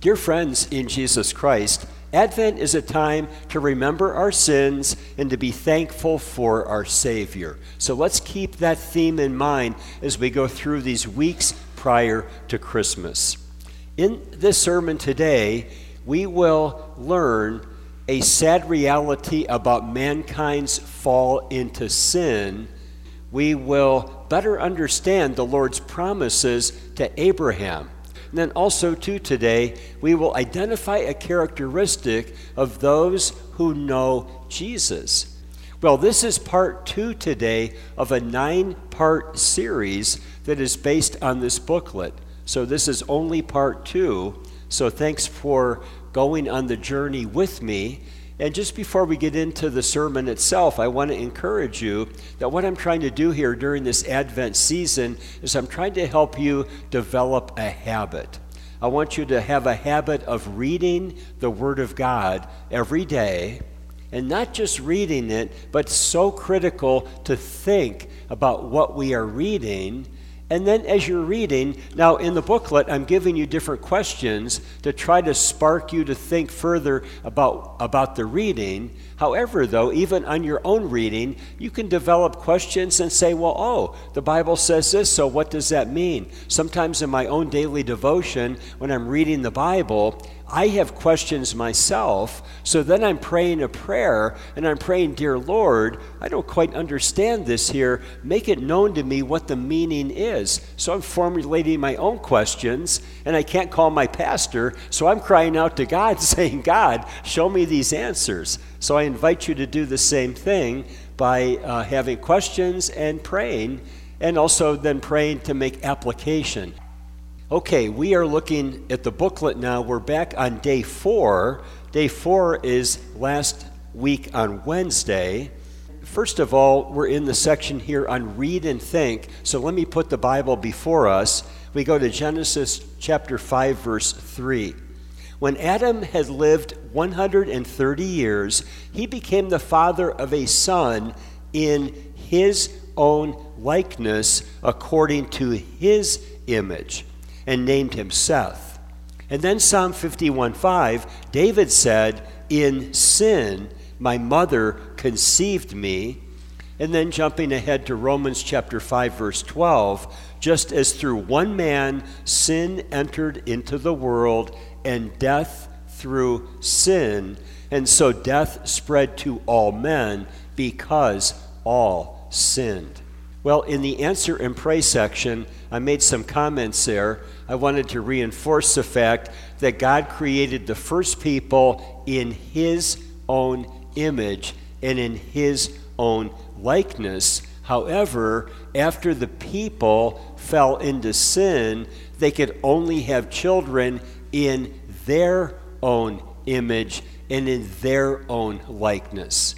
Dear friends in Jesus Christ, Advent is a time to remember our sins and to be thankful for our Savior. So let's keep that theme in mind as we go through these weeks prior to Christmas. In this sermon today, we will learn a sad reality about mankind's fall into sin. We will better understand the Lord's promises to Abraham and then also, too, today, we will identify a characteristic of those who know Jesus. Well, this is part two today of a nine part series that is based on this booklet. So, this is only part two. So, thanks for going on the journey with me. And just before we get into the sermon itself, I want to encourage you that what I'm trying to do here during this Advent season is I'm trying to help you develop a habit. I want you to have a habit of reading the Word of God every day, and not just reading it, but so critical to think about what we are reading and then as you're reading, now in the booklet, I'm giving you different questions to try to spark you to think further about, about the reading. However, though, even on your own reading, you can develop questions and say, well, oh, the Bible says this, so what does that mean? Sometimes in my own daily devotion, when I'm reading the Bible, I have questions myself, so then I'm praying a prayer and I'm praying, Dear Lord, I don't quite understand this here. Make it known to me what the meaning is. So I'm formulating my own questions and I can't call my pastor, so I'm crying out to God saying, God, show me these answers. So I invite you to do the same thing by uh, having questions and praying, and also then praying to make application. Okay, we are looking at the booklet now. We're back on day four. Day four is last week on Wednesday. First of all, we're in the section here on read and think. So let me put the Bible before us. We go to Genesis chapter 5, verse 3. When Adam had lived 130 years, he became the father of a son in his own likeness, according to his image and named him Seth. And then Psalm 51:5, David said, "In sin my mother conceived me." And then jumping ahead to Romans chapter 5 verse 12, just as through one man sin entered into the world and death through sin, and so death spread to all men because all sinned. Well, in the answer and pray section, I made some comments there. I wanted to reinforce the fact that God created the first people in His own image and in His own likeness. However, after the people fell into sin, they could only have children in their own image and in their own likeness.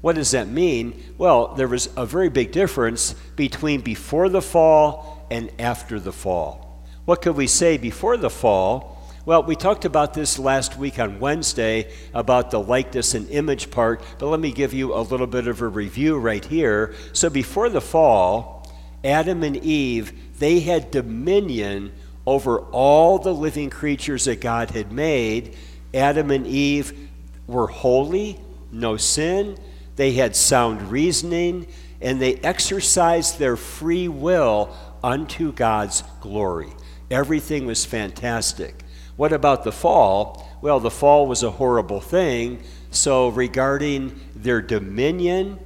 What does that mean? Well, there was a very big difference between before the fall and after the fall. What could we say before the fall? Well, we talked about this last week on Wednesday about the likeness and image part, but let me give you a little bit of a review right here. So, before the fall, Adam and Eve, they had dominion over all the living creatures that God had made. Adam and Eve were holy, no sin, they had sound reasoning, and they exercised their free will unto God's glory. Everything was fantastic. What about the fall? Well, the fall was a horrible thing. So, regarding their dominion,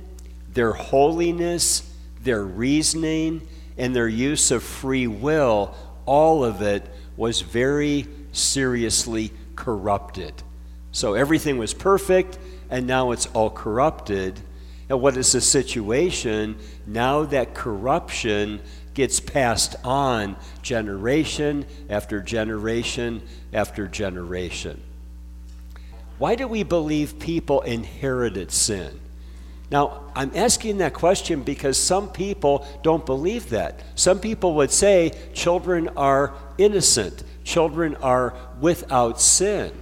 their holiness, their reasoning, and their use of free will, all of it was very seriously corrupted. So, everything was perfect and now it's all corrupted. And what is the situation? Now that corruption gets passed on generation after generation after generation. Why do we believe people inherited sin? Now, I'm asking that question because some people don't believe that. Some people would say children are innocent, children are without sin.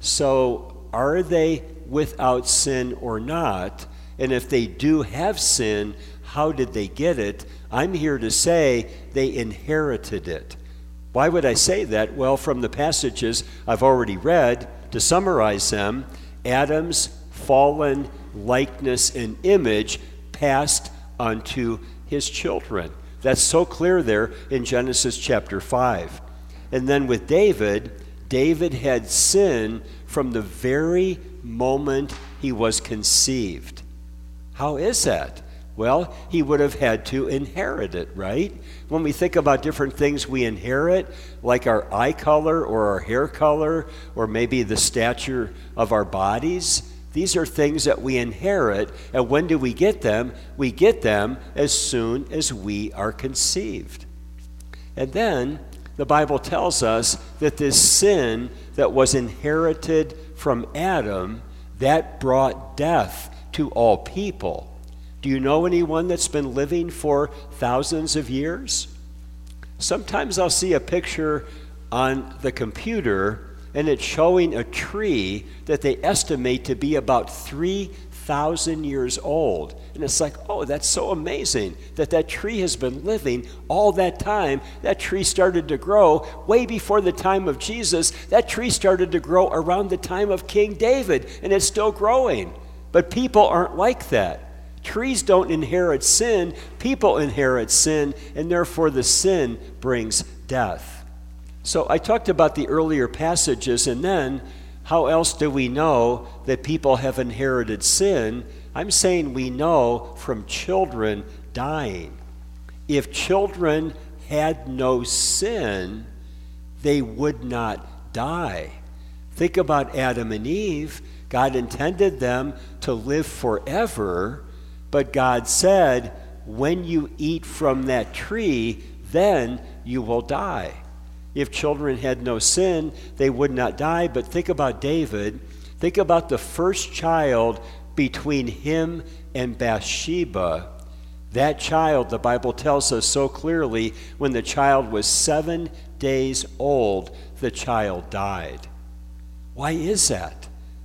So, are they without sin or not? And if they do have sin, how did they get it? I'm here to say they inherited it. Why would I say that? Well, from the passages I've already read, to summarize them, Adam's fallen likeness and image passed unto his children. That's so clear there in Genesis chapter 5. And then with David, David had sin from the very moment he was conceived. How is that? Well, he would have had to inherit it, right? When we think about different things we inherit, like our eye color or our hair color, or maybe the stature of our bodies, these are things that we inherit. And when do we get them? We get them as soon as we are conceived. And then the Bible tells us that this sin that was inherited from Adam, that brought death to all people. Do you know anyone that's been living for thousands of years? Sometimes I'll see a picture on the computer and it's showing a tree that they estimate to be about 3,000 years old. And it's like, oh, that's so amazing that that tree has been living all that time. That tree started to grow way before the time of Jesus. That tree started to grow around the time of King David, and it's still growing. But people aren't like that. Trees don't inherit sin, people inherit sin, and therefore the sin brings death. So I talked about the earlier passages, and then how else do we know that people have inherited sin? I'm saying we know from children dying. If children had no sin, they would not die. Think about Adam and Eve. God intended them to live forever but God said, when you eat from that tree, then you will die. If children had no sin, they would not die. But think about David. Think about the first child between him and Bathsheba. That child, the Bible tells us so clearly, when the child was seven days old, the child died. Why is that?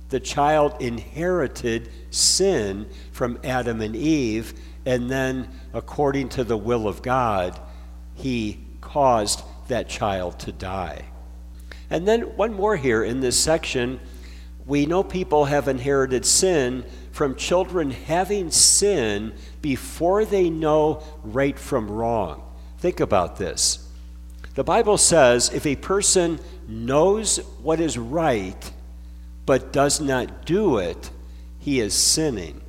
The child inherited sin from Adam and Eve, and then, according to the will of God, he caused that child to die. And then, one more here in this section we know people have inherited sin from children having sin before they know right from wrong. Think about this. The Bible says if a person knows what is right but does not do it, he is sinning.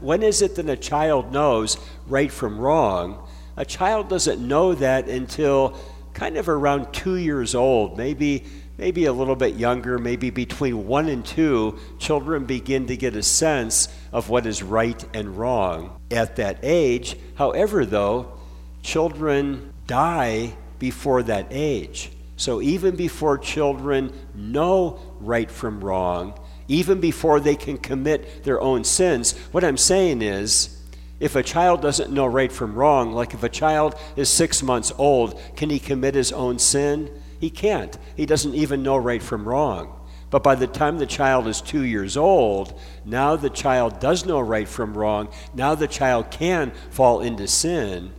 When is it that a child knows right from wrong? A child doesn't know that until kind of around two years old, maybe maybe a little bit younger, maybe between one and two, children begin to get a sense of what is right and wrong at that age. However, though, children die before that age. So even before children know right from wrong, even before they can commit their own sins. What I'm saying is, if a child doesn't know right from wrong, like if a child is six months old, can he commit his own sin? He can't. He doesn't even know right from wrong. But by the time the child is two years old, now the child does know right from wrong. Now the child can fall into sin.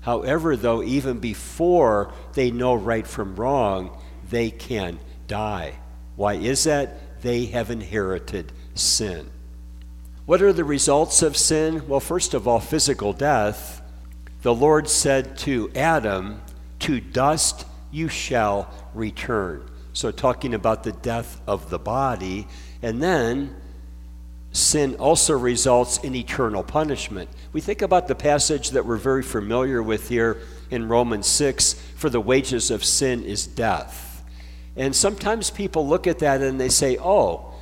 However, though, even before they know right from wrong, they can die. Why is that? they have inherited sin. What are the results of sin? Well, first of all, physical death. The Lord said to Adam, To dust you shall return. So, talking about the death of the body. And then, sin also results in eternal punishment. We think about the passage that we're very familiar with here in Romans 6 for the wages of sin is death. And sometimes people look at that and they say, oh,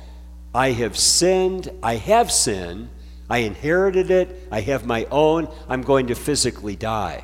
I have sinned, I have sinned, I inherited it, I have my own, I'm going to physically die.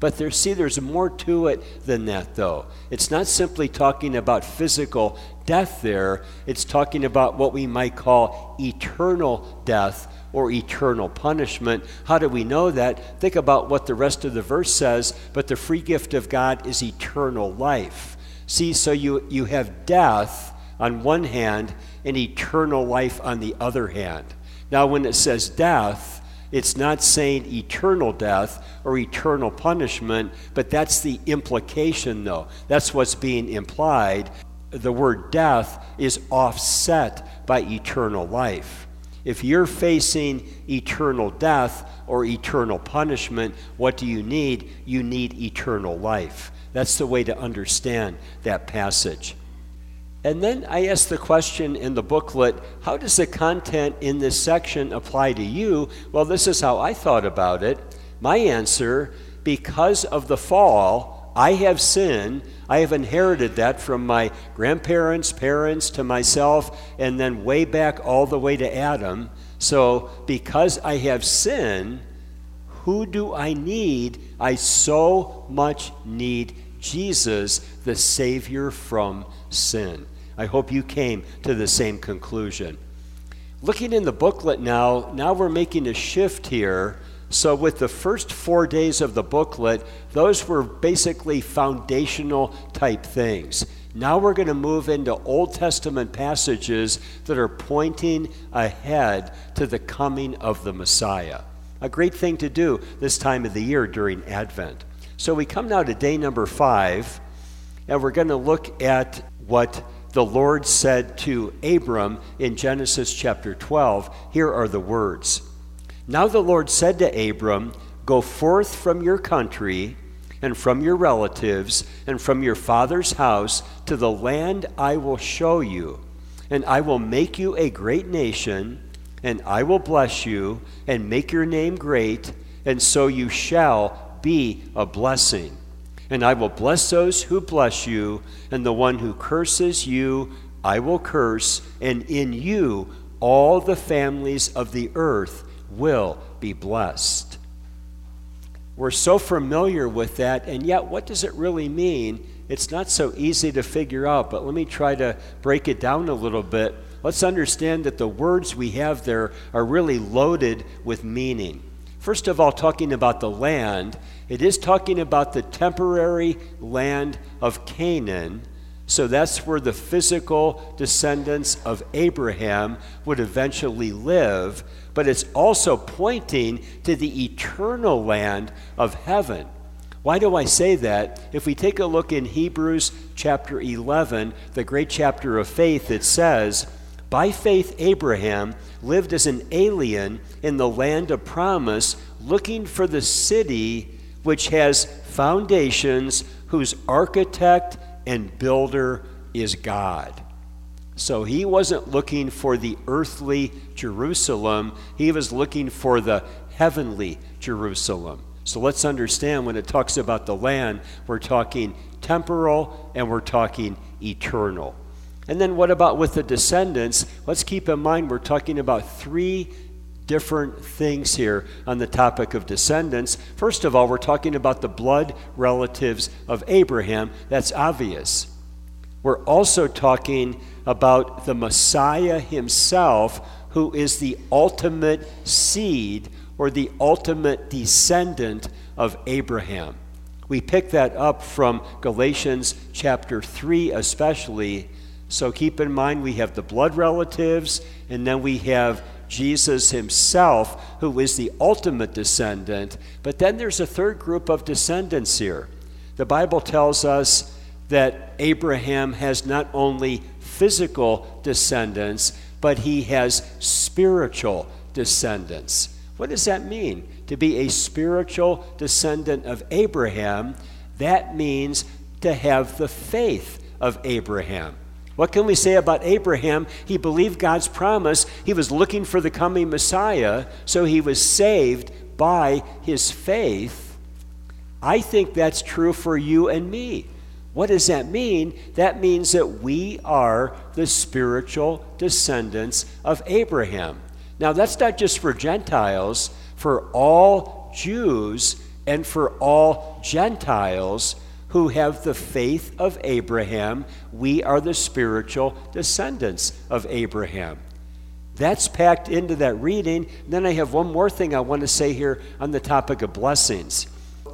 But there, see, there's more to it than that, though. It's not simply talking about physical death there, it's talking about what we might call eternal death or eternal punishment. How do we know that? Think about what the rest of the verse says, but the free gift of God is eternal life. See, so you, you have death on one hand and eternal life on the other hand. Now, when it says death, It's not saying eternal death or eternal punishment, but that's the implication, though. That's what's being implied. The word death is offset by eternal life. If you're facing eternal death or eternal punishment, what do you need? You need eternal life. That's the way to understand that passage. And then I asked the question in the booklet how does the content in this section apply to you? Well, this is how I thought about it. My answer because of the fall, I have sinned. I have inherited that from my grandparents, parents, to myself, and then way back all the way to Adam. So, because I have sinned, who do I need? I so much need Jesus, the Savior from sin. I hope you came to the same conclusion. Looking in the booklet now, now we're making a shift here. So, with the first four days of the booklet, those were basically foundational type things. Now we're going to move into Old Testament passages that are pointing ahead to the coming of the Messiah. A great thing to do this time of the year during Advent. So we come now to day number five, and we're going to look at what the Lord said to Abram in Genesis chapter 12. Here are the words Now the Lord said to Abram, Go forth from your country and from your relatives and from your father's house to the land I will show you, and I will make you a great nation, and I will bless you and make your name great, and so you shall be a blessing. And I will bless those who bless you, and the one who curses you, I will curse, and in you all the families of the earth will be blessed. We're so familiar with that, and yet what does it really mean? It's not so easy to figure out, but let me try to break it down a little bit. Let's understand that the words we have there are really loaded with meaning. First of all, talking about the land, it is talking about the temporary land of Canaan. So that's where the physical descendants of Abraham would eventually live. But it's also pointing to the eternal land of heaven. Why do I say that? If we take a look in Hebrews chapter 11, the great chapter of faith, it says, By faith, Abraham lived as an alien in the land of promise, looking for the city which has foundations, whose architect and builder is God. So he wasn't looking for the earthly Jerusalem, he was looking for the heavenly Jerusalem. So let's understand when it talks about the land, we're talking temporal and we're talking eternal. And then what about with the descendants? Let's keep in mind we're talking about three different things here on the topic of descendants. First of all, we're talking about the blood relatives of Abraham. That's obvious. We're also talking about the Messiah himself, who is the ultimate seed or the ultimate descendant of Abraham. We pick that up from Galatians chapter 3, especially. So keep in mind we have the blood relatives, and then we have Jesus himself, who is the ultimate descendant. But then there's a third group of descendants here. The Bible tells us that Abraham has not only physical descendants, but he has spiritual descendants. What does that mean? To be a spiritual descendant of Abraham, that means to have the faith of Abraham. What can we say about Abraham? He believed God's promise. He was looking for the coming Messiah, so he was saved by his faith. I think that's true for you and me. What does that mean? That means that we are the spiritual descendants of Abraham. Now, that's not just for Gentiles, for all Jews and for all Gentiles who have the faith of Abraham, we are the spiritual descendants of Abraham. That's packed into that reading. Then I have one more thing I want to say here on the topic of blessings.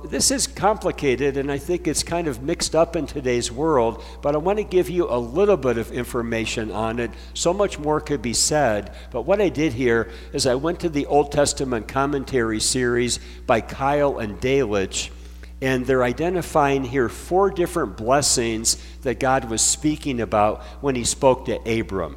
This is complicated, and I think it's kind of mixed up in today's world, but I want to give you a little bit of information on it. So much more could be said, but what I did here is I went to the Old Testament commentary series by Keil and Delitzsch, and they're identifying here four different blessings that God was speaking about when he spoke to Abram.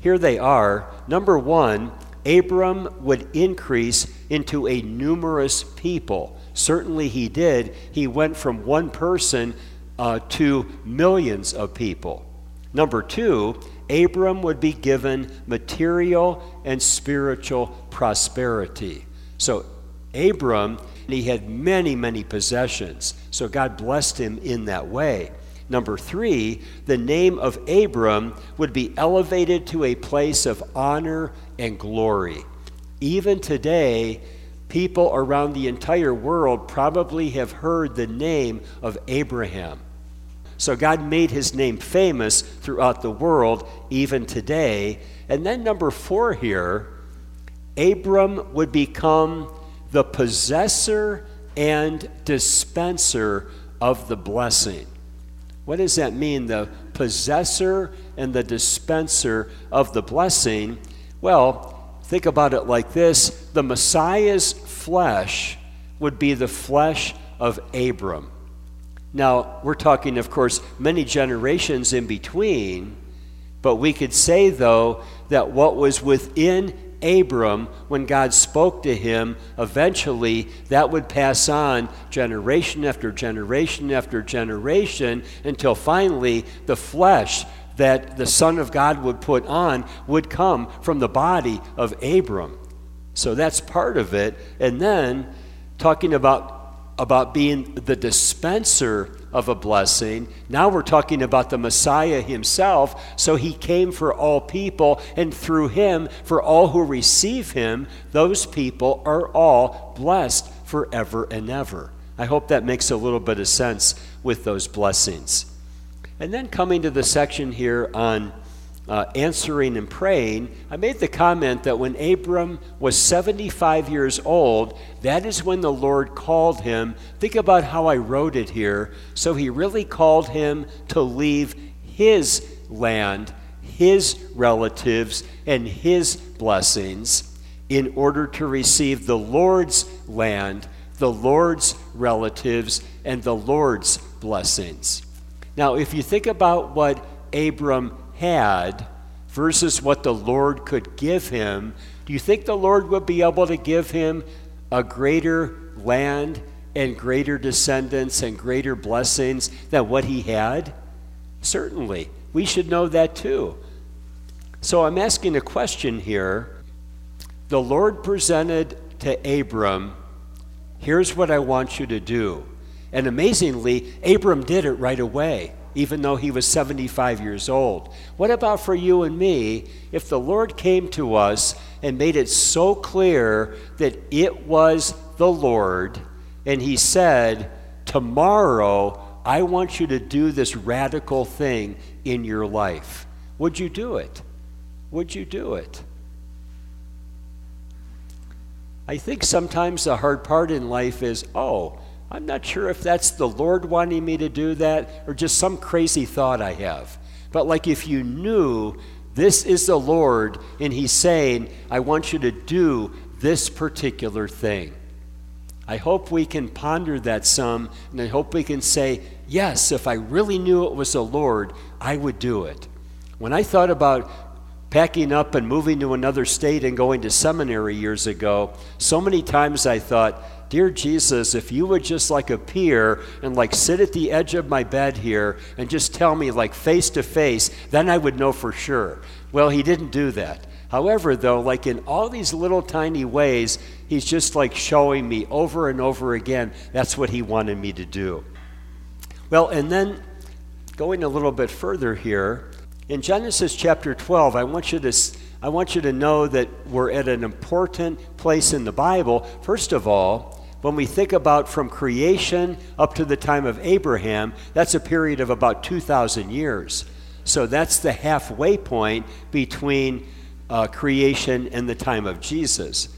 Here they are. Number one, Abram would increase into a numerous people. Certainly he did. He went from one person uh, to millions of people. Number two, Abram would be given material and spiritual prosperity. So, Abram, he had many, many possessions. So, God blessed him in that way. Number three, the name of Abram would be elevated to a place of honor and glory. Even today, people around the entire world probably have heard the name of Abraham. So God made his name famous throughout the world, even today. And then, number four here, Abram would become the possessor and dispenser of the blessing. What does that mean? The possessor and the dispenser of the blessing. Well, think about it like this the Messiah's flesh would be the flesh of Abram. Now, we're talking, of course, many generations in between, but we could say, though, that what was within Abram, when God spoke to him, eventually that would pass on generation after generation after generation until finally the flesh that the Son of God would put on would come from the body of Abram. So that's part of it. And then talking about about being the dispenser of a blessing. Now we're talking about the Messiah himself. So he came for all people, and through him, for all who receive him, those people are all blessed forever and ever. I hope that makes a little bit of sense with those blessings. And then coming to the section here on uh, answering and praying, I made the comment that when Abram was 75 years old, that is when the Lord called him. Think about how I wrote it here. So he really called him to leave his land, his relatives, and his blessings in order to receive the Lord's land, the Lord's relatives, and the Lord's blessings. Now, if you think about what Abram had versus what the Lord could give him, do you think the Lord would be able to give him a greater land and greater descendants and greater blessings than what he had? Certainly. We should know that too. So I'm asking a question here. The Lord presented to Abram, here's what I want you to do. And amazingly, Abram did it right away even though he was 75 years old. What about for you and me if the Lord came to us and made it so clear that it was the Lord and he said, Tomorrow, I want you to do this radical thing in your life? Would you do it? Would you do it? I think sometimes the hard part in life is, oh, I'm not sure if that's the Lord wanting me to do that or just some crazy thought I have. But like if you knew this is the Lord and He's saying, I want you to do this particular thing. I hope we can ponder that some, and I hope we can say, yes, if I really knew it was the Lord, I would do it. When I thought about packing up and moving to another state and going to seminary years ago, so many times I thought, Dear Jesus, if you would just like appear and like sit at the edge of my bed here and just tell me like face to face, then I would know for sure. Well, he didn't do that. However, though, like in all these little tiny ways, he's just like showing me over and over again that's what he wanted me to do. Well, and then going a little bit further here, in Genesis chapter 12, I want you to I want you to know that we're at an important place in the Bible. First of all, when we think about from creation up to the time of Abraham, that's a period of about 2,000 years. So that's the halfway point between uh, creation and the time of Jesus.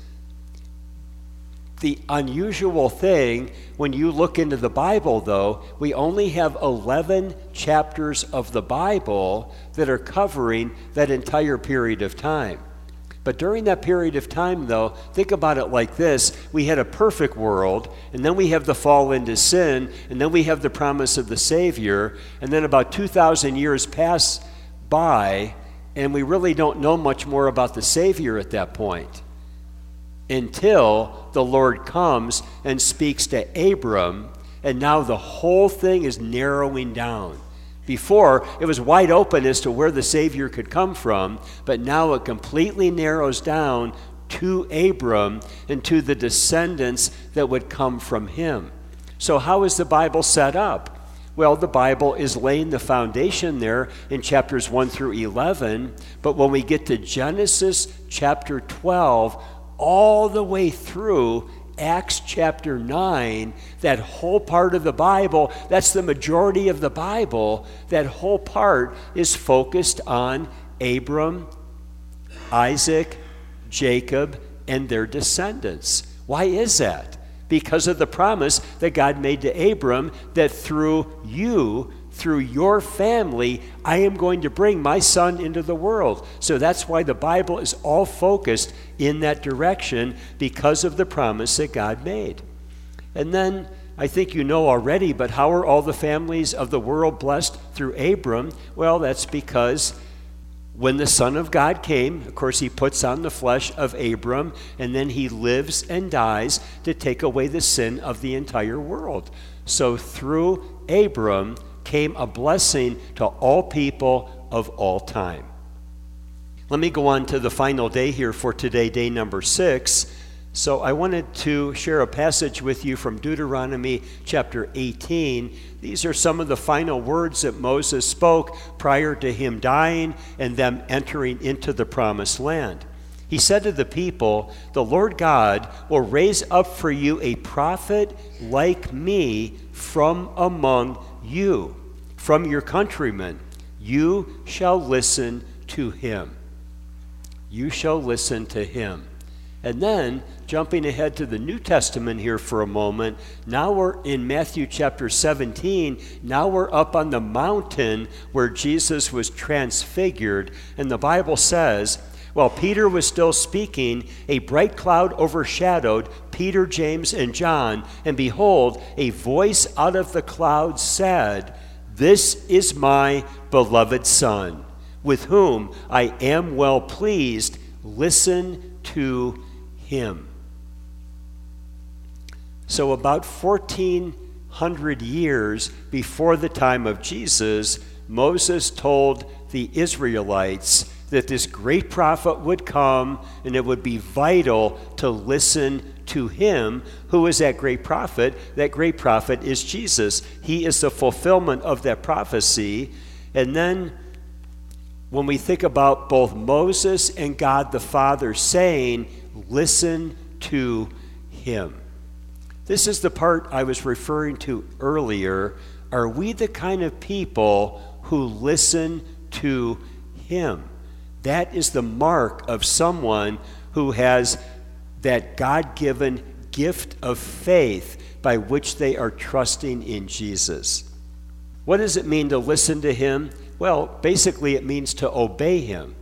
The unusual thing when you look into the Bible, though, we only have 11 chapters of the Bible that are covering that entire period of time. But during that period of time, though, think about it like this we had a perfect world, and then we have the fall into sin, and then we have the promise of the Savior, and then about 2,000 years pass by, and we really don't know much more about the Savior at that point until the Lord comes and speaks to Abram, and now the whole thing is narrowing down. Before, it was wide open as to where the Savior could come from, but now it completely narrows down to Abram and to the descendants that would come from him. So, how is the Bible set up? Well, the Bible is laying the foundation there in chapters 1 through 11, but when we get to Genesis chapter 12, all the way through Acts chapter 9, that whole part of the Bible, that's the majority of the Bible, that whole part is focused on Abram, Isaac, Jacob, and their descendants. Why is that? Because of the promise that God made to Abram that through you, through your family, I am going to bring my son into the world. So that's why the Bible is all focused in that direction because of the promise that God made. And then I think you know already, but how are all the families of the world blessed through Abram? Well, that's because when the Son of God came, of course, he puts on the flesh of Abram, and then he lives and dies to take away the sin of the entire world. So through Abram, came a blessing to all people of all time. Let me go on to the final day here for today, day number six. So I wanted to share a passage with you from Deuteronomy chapter 18. These are some of the final words that Moses spoke prior to him dying and them entering into the promised land. He said to the people, The Lord God will raise up for you a prophet like me from among you from your countrymen. You shall listen to him. You shall listen to him. And then, jumping ahead to the New Testament here for a moment, now we're in Matthew chapter 17. Now we're up on the mountain where Jesus was transfigured. And the Bible says, while Peter was still speaking, a bright cloud overshadowed Peter, James, and John. And behold, a voice out of the cloud said, this is my beloved Son, with whom I am well pleased. Listen to him. So, about 1400 years before the time of Jesus, Moses told the Israelites that this great prophet would come and it would be vital to listen to him who is that great prophet. That great prophet is Jesus. He is the fulfillment of that prophecy. And then when we think about both Moses and God the Father saying, listen to him. This is the part I was referring to earlier. Are we the kind of people who listen to him? That is the mark of someone who has that God given gift of faith by which they are trusting in Jesus. What does it mean to listen to Him? Well, basically, it means to obey Him.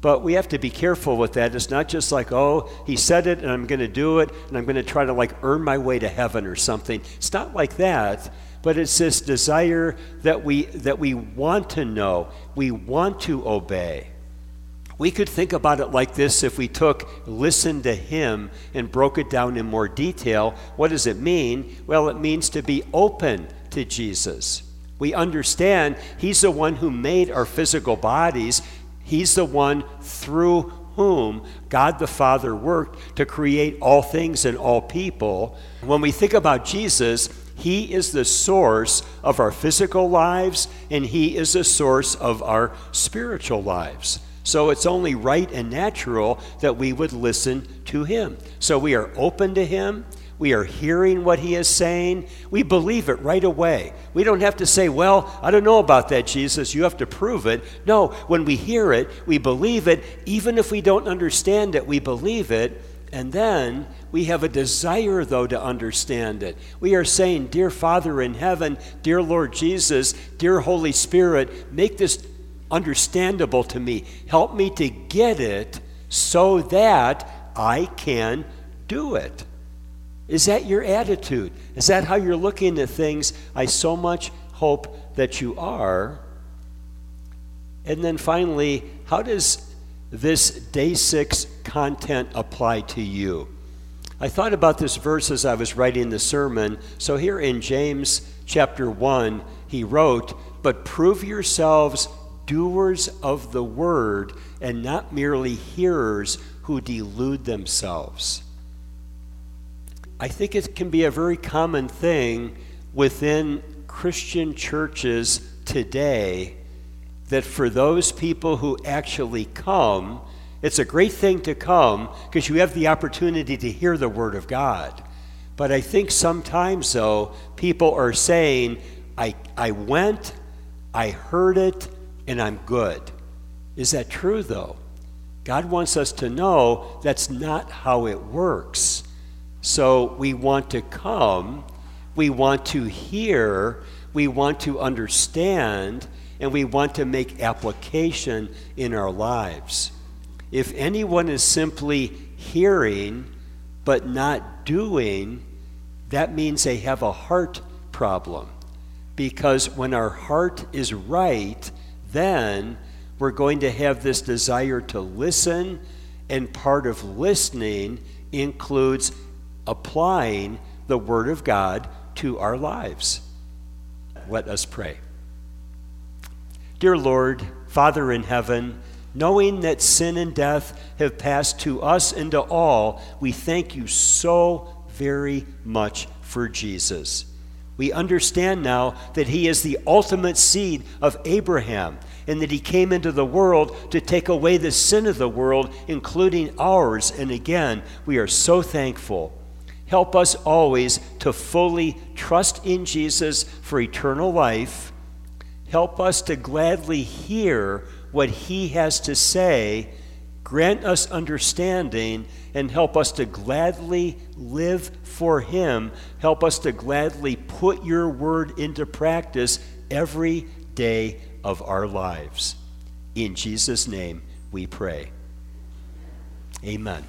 But we have to be careful with that. It's not just like, oh, he said it and I'm going to do it and I'm going to try to like earn my way to heaven or something. It's not like that, but it's this desire that we that we want to know, we want to obey. We could think about it like this if we took listen to him and broke it down in more detail. What does it mean? Well, it means to be open to Jesus. We understand he's the one who made our physical bodies, he's the one through whom God the Father worked to create all things and all people. When we think about Jesus, he is the source of our physical lives and he is the source of our spiritual lives. So it's only right and natural that we would listen to him. So we are open to him. We are hearing what he is saying. We believe it right away. We don't have to say, Well, I don't know about that, Jesus. You have to prove it. No, when we hear it, we believe it. Even if we don't understand it, we believe it. And then we have a desire, though, to understand it. We are saying, Dear Father in heaven, dear Lord Jesus, dear Holy Spirit, make this understandable to me. Help me to get it so that I can do it. Is that your attitude? Is that how you're looking at things? I so much hope that you are. And then finally, how does this day six content apply to you? I thought about this verse as I was writing the sermon. So here in James chapter 1, he wrote, But prove yourselves doers of the word and not merely hearers who delude themselves. I think it can be a very common thing within Christian churches today that for those people who actually come, it's a great thing to come because you have the opportunity to hear the Word of God. But I think sometimes, though, people are saying, I, I went, I heard it, and I'm good. Is that true, though? God wants us to know that's not how it works. So we want to come, we want to hear, we want to understand, and we want to make application in our lives. If anyone is simply hearing but not doing, that means they have a heart problem. Because when our heart is right, then we're going to have this desire to listen, and part of listening includes applying the Word of God to our lives. Let us pray. Dear Lord, Father in heaven, knowing that sin and death have passed to us and to all, we thank you so very much for Jesus. We understand now that he is the ultimate seed of Abraham and that he came into the world to take away the sin of the world, including ours. And again, we are so thankful. Help us always to fully trust in Jesus for eternal life. Help us to gladly hear what he has to say. Grant us understanding and help us to gladly live for Him. Help us to gladly put your word into practice every day of our lives. In Jesus' name we pray. Amen.